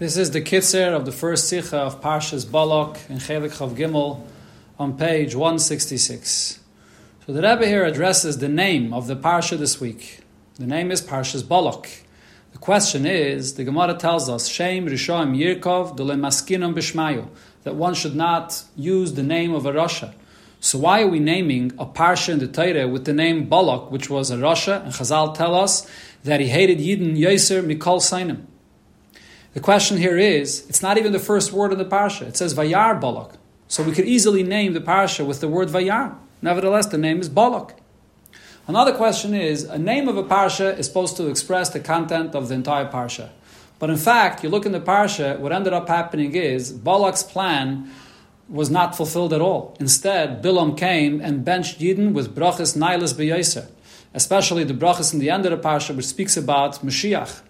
This is the kitzer of the first sikha of Parshas Balak in Chelik Chav Gimel on page 166. So the Rebbe here addresses the name of the Parsha this week. The name is Parshas Balak. The question is, the Gemara tells us, Shem Rishoim Yirkov Dole Maskinam Bishmayu, that one should not use the name of a Rasha. So why are we naming a Parsha in the Torah with the name Balak, which was a Rasha, and Chazal tell us that he hated Yidden Yoser Mikol Sainim. The question here is, it's not even the first word in the parsha. It says Vayar Balak. So we could easily name the parsha with the word Vayar. Nevertheless, the name is Balak. Another question is, a name of a parsha is supposed to express the content of the entire parsha. But in fact, you look in the parsha, what ended up happening is Balak's plan was not fulfilled at all. Instead, Bilam came and benched Yidden with brachas nailas beyaser, especially the brachas in the end of the parsha, which speaks about Mashiach.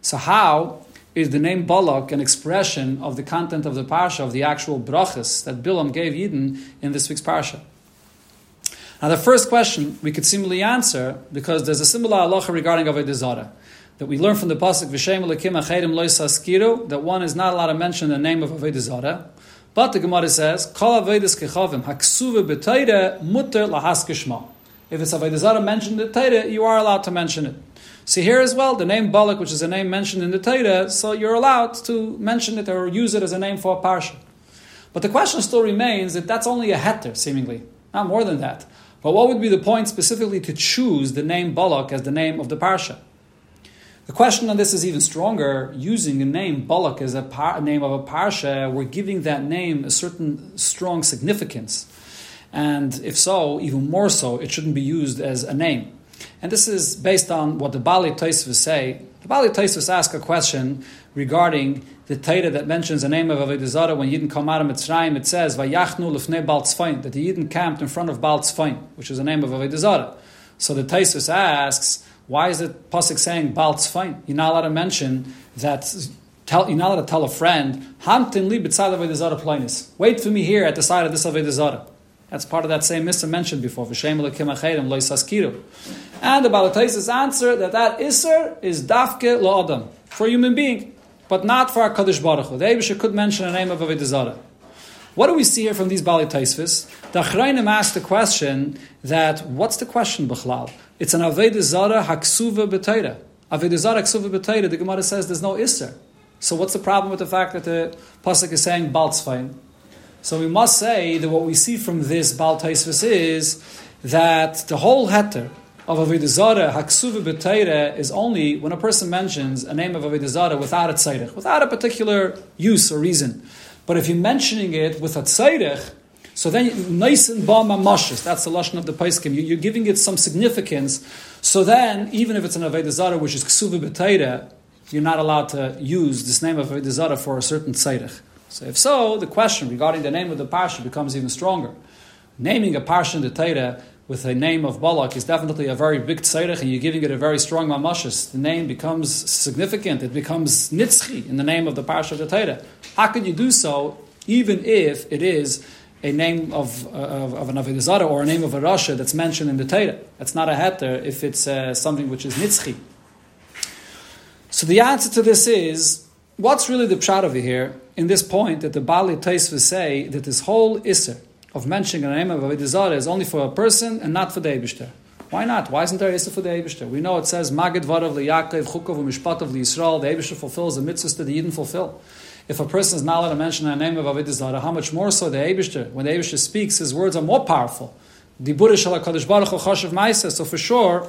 So how is the name Balak an expression of the content of the parsha, of the actual brachas that Bilam gave Yidden in this week's parsha. Now, the first question we could seemingly answer because there's a similar halacha regarding Avodah Zarah that we learn from the pasuk V'Shem Elokim Achedim Lo that one is not allowed to mention the name of Avodah Zarah. But the Gemara says Kol Avodas Kechavim Haksuve B'Teire Mutter Lahaskishma. If it's Avodah mentioned in the Torah, you are allowed to mention it. See here as well, the name Balak, which is a name mentioned in the Torah, so you're allowed to mention it or use it as a name for a parsha. But the question still remains that that's only a heter, seemingly, not more than that. But what would be the point specifically to choose the name Balak as the name of the parsha? The question on this is even stronger. Using the name Balak as a par- name of a parsha, we're giving that name a certain strong significance. And if so, even more so, it shouldn't be used as a name. And this is based on what the Bali Taisvus say. The Bali Taisvus ask a question regarding the Torah that mentions the name of Avodah Zarah when Yidden come out of Mitzrayim. It says, "Vayachnu lefnei Baal Tzfain," that the Yidden camped in front of Baal Tzfain, which is the name of Avodah Zarah. So the Taisvus asks, why is it pasuk saying Baal Tzfain? You're not allowed to mention that. Tell, you're not allowed to tell a friend, "Hamtin li b'tzad Avodah Zarah plainis." Wait for me here at the side of this Avodah Zarah. That's part of that same mitzvah mentioned before. V'shem elokim achedim lo yisaskiru. And the Bali Taisvus answer that that Isser is dafke lo adam, for a human being, but not for a Kaddish Baruch Hu. The Abisha could mention the name of Avodah Zarah. What do we see here from these Bali Taisvis? The Achrayim asked the question that, what's the question, Bechlal? It's an Avodah Zarah haksuva b'teira. Avodah Zarah haksuva b'teira, the Gemara says there's no Isser. So what's the problem with the fact that the Pasuk is saying Baal Tzfain? So we must say that what we see from this Bal Taisvis is that the whole heter of Avodah Zarah, Haksuva B'Teire, is only when a person mentions a name of Avodah Zarah without a tzarech, without a particular use or reason. But if you're mentioning it with a tzarech, so then nice and ba that's the lashon of the paiskim. You're giving it some significance. So then, even if it's an Zarah, which is Ksuva B'Teire, you're not allowed to use this name of Avodah Zarah for a certain tzarech. So if so, the question regarding the name of the parsha becomes even stronger. Naming a parsha in the Torah with a name of Balak is definitely a very big tzarech, and you're giving it a very strong mamashis. The name becomes significant. It becomes nitzchi in the name of the parsha of the Torah. How can you do so, even if it is a name of, of, of an Avodah or a name of a Rasha that's mentioned in the Torah? That's not a heter if it's uh, something which is nitzchi. So the answer to this is what's really the pshat over here in this point that the Bali Taisva say that this whole Isser of mentioning the name of Avodah Zarah is only for a person and not for the Eibishter. Why not? Why isn't there Isser for the Eibishter? We know it says Magid Varav Yaakov Chukov Mishpatav Yisrael. The Eibishter fulfills the mitzvahs that the Yidden fulfill. If a person is not allowed to mention the name of Avodah Zarah, how much more so the Eibishter? When the Eibishter speaks, his words are more powerful. So for sure,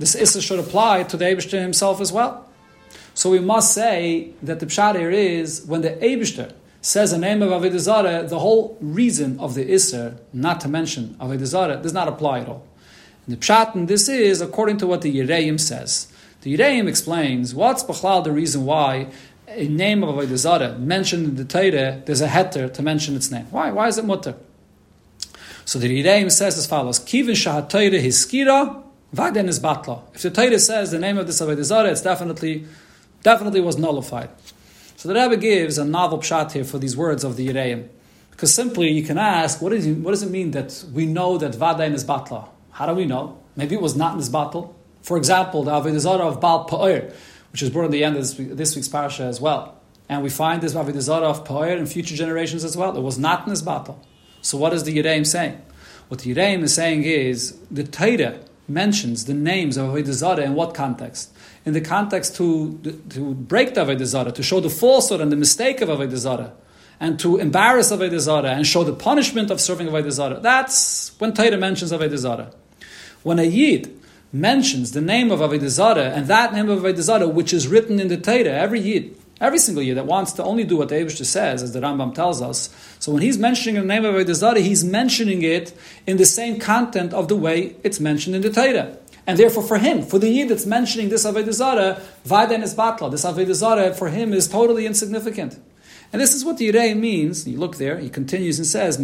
this Isser should apply to the Eibishter himself as well. So we must say that the pshat here is when the Eibishter says the name of Avodah the whole reason of the Isser not to mention Avodah does not apply at all. And the pshat in this is according to what the Yereim says. The Yereim explains what's Bechlal the reason why a name of Avodah mentioned in the Torah, there's a heter to mention its name. Why? Why is it mutter? So the Yereim says as follows: Kivin shahat Torah hiskira, vagden is batla. If the Torah says the name of this Avodah it's definitely definitely was nullified. So the Rebbe gives a novel pshat here for these words of the Yireim. Because simply you can ask, what, is, what does it mean that we know that Vadain is Batla? How do we know? Maybe it was not in his battle. For example, the Avodah of Baal Pa'ir, which is brought in the end of this, this week's parasha as well. And we find this Avodah Zarah of Poyer in future generations as well. It was not in this battle. So what is the Yereim saying? What the Yereim is saying is the Torah mentions the names of Avodah Zarah in what context? In the context to, to break the Avodah Zarah, to show the falsehood and the mistake of Avodah Zarah, and to embarrass Avodah Zarah and show the punishment of serving Avodah Zarah. That's when Torah mentions Avodah Zarah. When a Yid mentions the name of Avodah Zarah, and that name of Avodah Zarah, which is written in the Torah, every Yid, every single year that wants to only do what the says, as the Rambam tells us, so when he's mentioning the name of Avodah he's mentioning it in the same content of the way it's mentioned in the Torah. And therefore, for him, for the Yid that's mentioning this Avodah Zarah, Vaden is Batla. This Avodah for him, is totally insignificant. And this is what the Yirei means. You look there, he continues and says,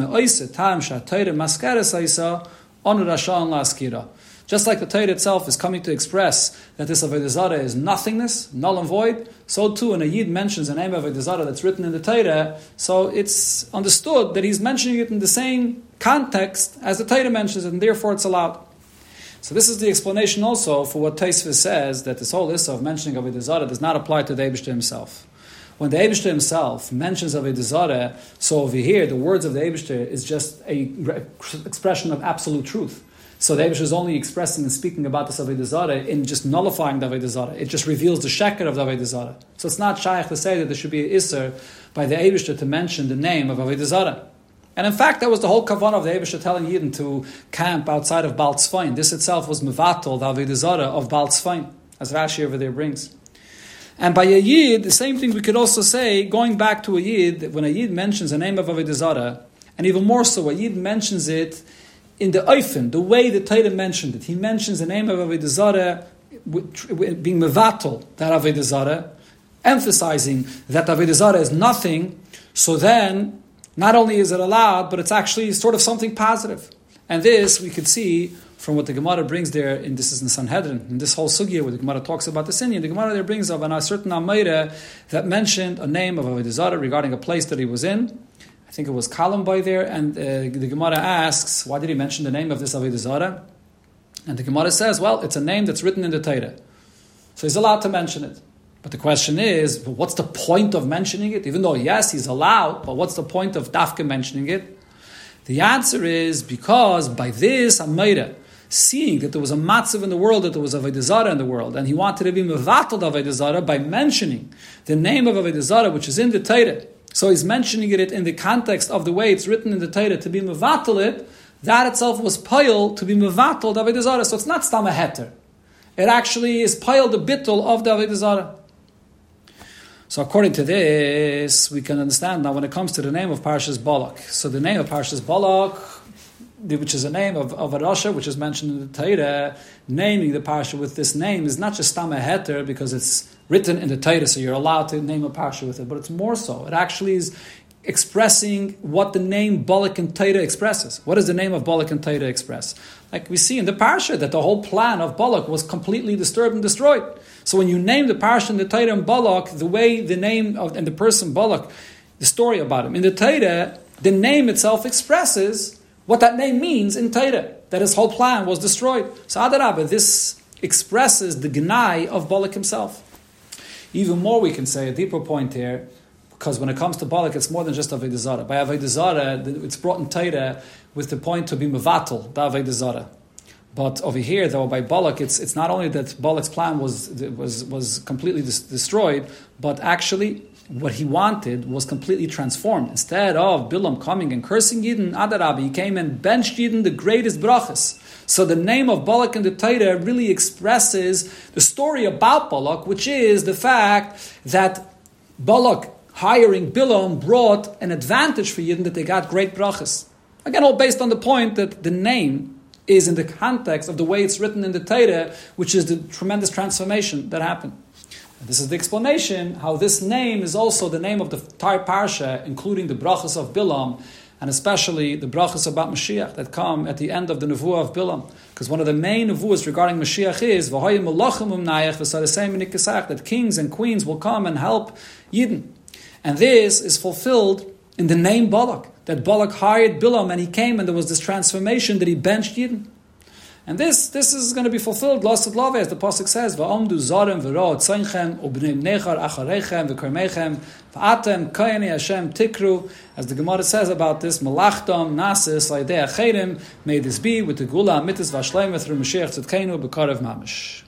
just like the Torah itself is coming to express that this Avodah Zarah is nothingness, null and void, so too when a Yid mentions the name of Avodah Zarah that's written in the Torah, so it's understood that he's mentioning it in the same context as the Torah mentions it, and therefore it's allowed. So this is the explanation also for what Taisva says, that this whole list of mentioning Avodah Zarah does not apply to the Abishta himself. When the Abishta himself mentions Avodah Zarah, so over here the words of the Abishta is just a expression of absolute truth. So the Abish is only expressing and speaking about the Avodah Zarah in just nullifying the Avodah Zarah. It just reveals the sheker of the Avodah Zarah. So it's not shaykh to say that there should be an Isser by the Abish to mention the name of Avodah Zarah. And in fact, that was the whole kavanah of the Abish telling Yidden to camp outside of Baal Tzfain. This itself was mevatel, the Avodah Zarah of Baal Tzfain, as Rashi over there brings. And by a Yid, the same thing we could also say, going back to a Yid, when a Yid mentions the name of Avodah Zarah, and even more so, a Yid mentions it in the Eifen, the way the Torah mentioned it. He mentions the name of Avodah Zarah being mevatel, that Avodah Zarah, emphasizing that Avodah Zarah is nothing, so then not only is it allowed, but it's actually sort of something positive. And this we could see from what the Gemara brings there, in this is in Sanhedrin, in this whole sugya where the Gemara talks about the sin, the Gemara there brings of a certain Amayra that mentioned a name of Avodah Zarah regarding a place that he was in, I think it was Kalambai there, and uh, the Gemara asks, why did he mention the name of this Avodah Zarah? And the Gemara says, well, it's a name that's written in the Torah. So he's allowed to mention it. But the question is, what's the point of mentioning it? Even though, yes, he's allowed, but what's the point of Dafka mentioning it? The answer is because by this Amayra, seeing that there was a matzav in the world, that there was Avodah in the world, and he wanted to be mevatel Avodah Zarah by mentioning the name of Avodah Zarah, which is in the Torah, so he's mentioning it in the context of the way it's written in the Torah to be mevatel it. That itself was pile to be mevatel the Avodah So it's not stam heter. It actually is pile the bittul of the Avodah so according to this, we can understand now when it comes to the name of Parshas Balak. So the name of Parshas Balak, which is a name of, of a Rasha, which is mentioned in the Torah, naming the Parsha with this name is not just Stama Heter because it's written in the Torah, so you're allowed to name a Parsha with it, but it's more so. It actually is expressing what the name Balak and Torah expresses. What does the name of Balak and Torah express? Like we see in the Parsha that the whole plan of Balak was completely disturbed and destroyed. So when you name the Parsha and the Torah and Balak, the way the name of and the person Balak, the story about him in the Torah, the name itself expresses what that name means in Torah, that his whole plan was destroyed. So Adarabah, this expresses the Gnai of Balak himself. Even more, we can say a deeper point here, because when it comes to Balak, it's more than just Avodah Zarah. By Avodah Zarah, it's brought in Torah with the point to be Mevatel, the Avodah. But over here, though, by Balak, it's, it's not only that Balak's plan was, was, was completely destroyed, but actually what he wanted was completely transformed. Instead of Bilam coming and cursing Yidden, Adarabi, he came and benched Yidden the greatest brachas. So the name of Balak in the Torah really expresses the story about Balak, which is the fact that Balak hiring Bilam brought an advantage for Yidden that they got great brachas. Again, all based on the point that the name is in the context of the way it's written in the Torah, which is the tremendous transformation that happened. This is the explanation how this name is also the name of the entire parsha, including the brachas of Bilam, and especially the brachas about Mashiach that come at the end of the nevuah of Bilam. Because one of the main nevuahs regarding Mashiach is that kings and queens will come and help Yidden. And this is fulfilled in the name Balak, that Balak hired Bilam and he came and there was this transformation that he benched Yidden. And this this is going to be fulfilled, lost of love, as the pasuk says, "Va'omdu ubnei nechar acharechem v'atem kayani Hashem tikru." As the Gemara says about this, "Malachtam nasis achedim." May this be with the gula through Mashiach b'karev mamish.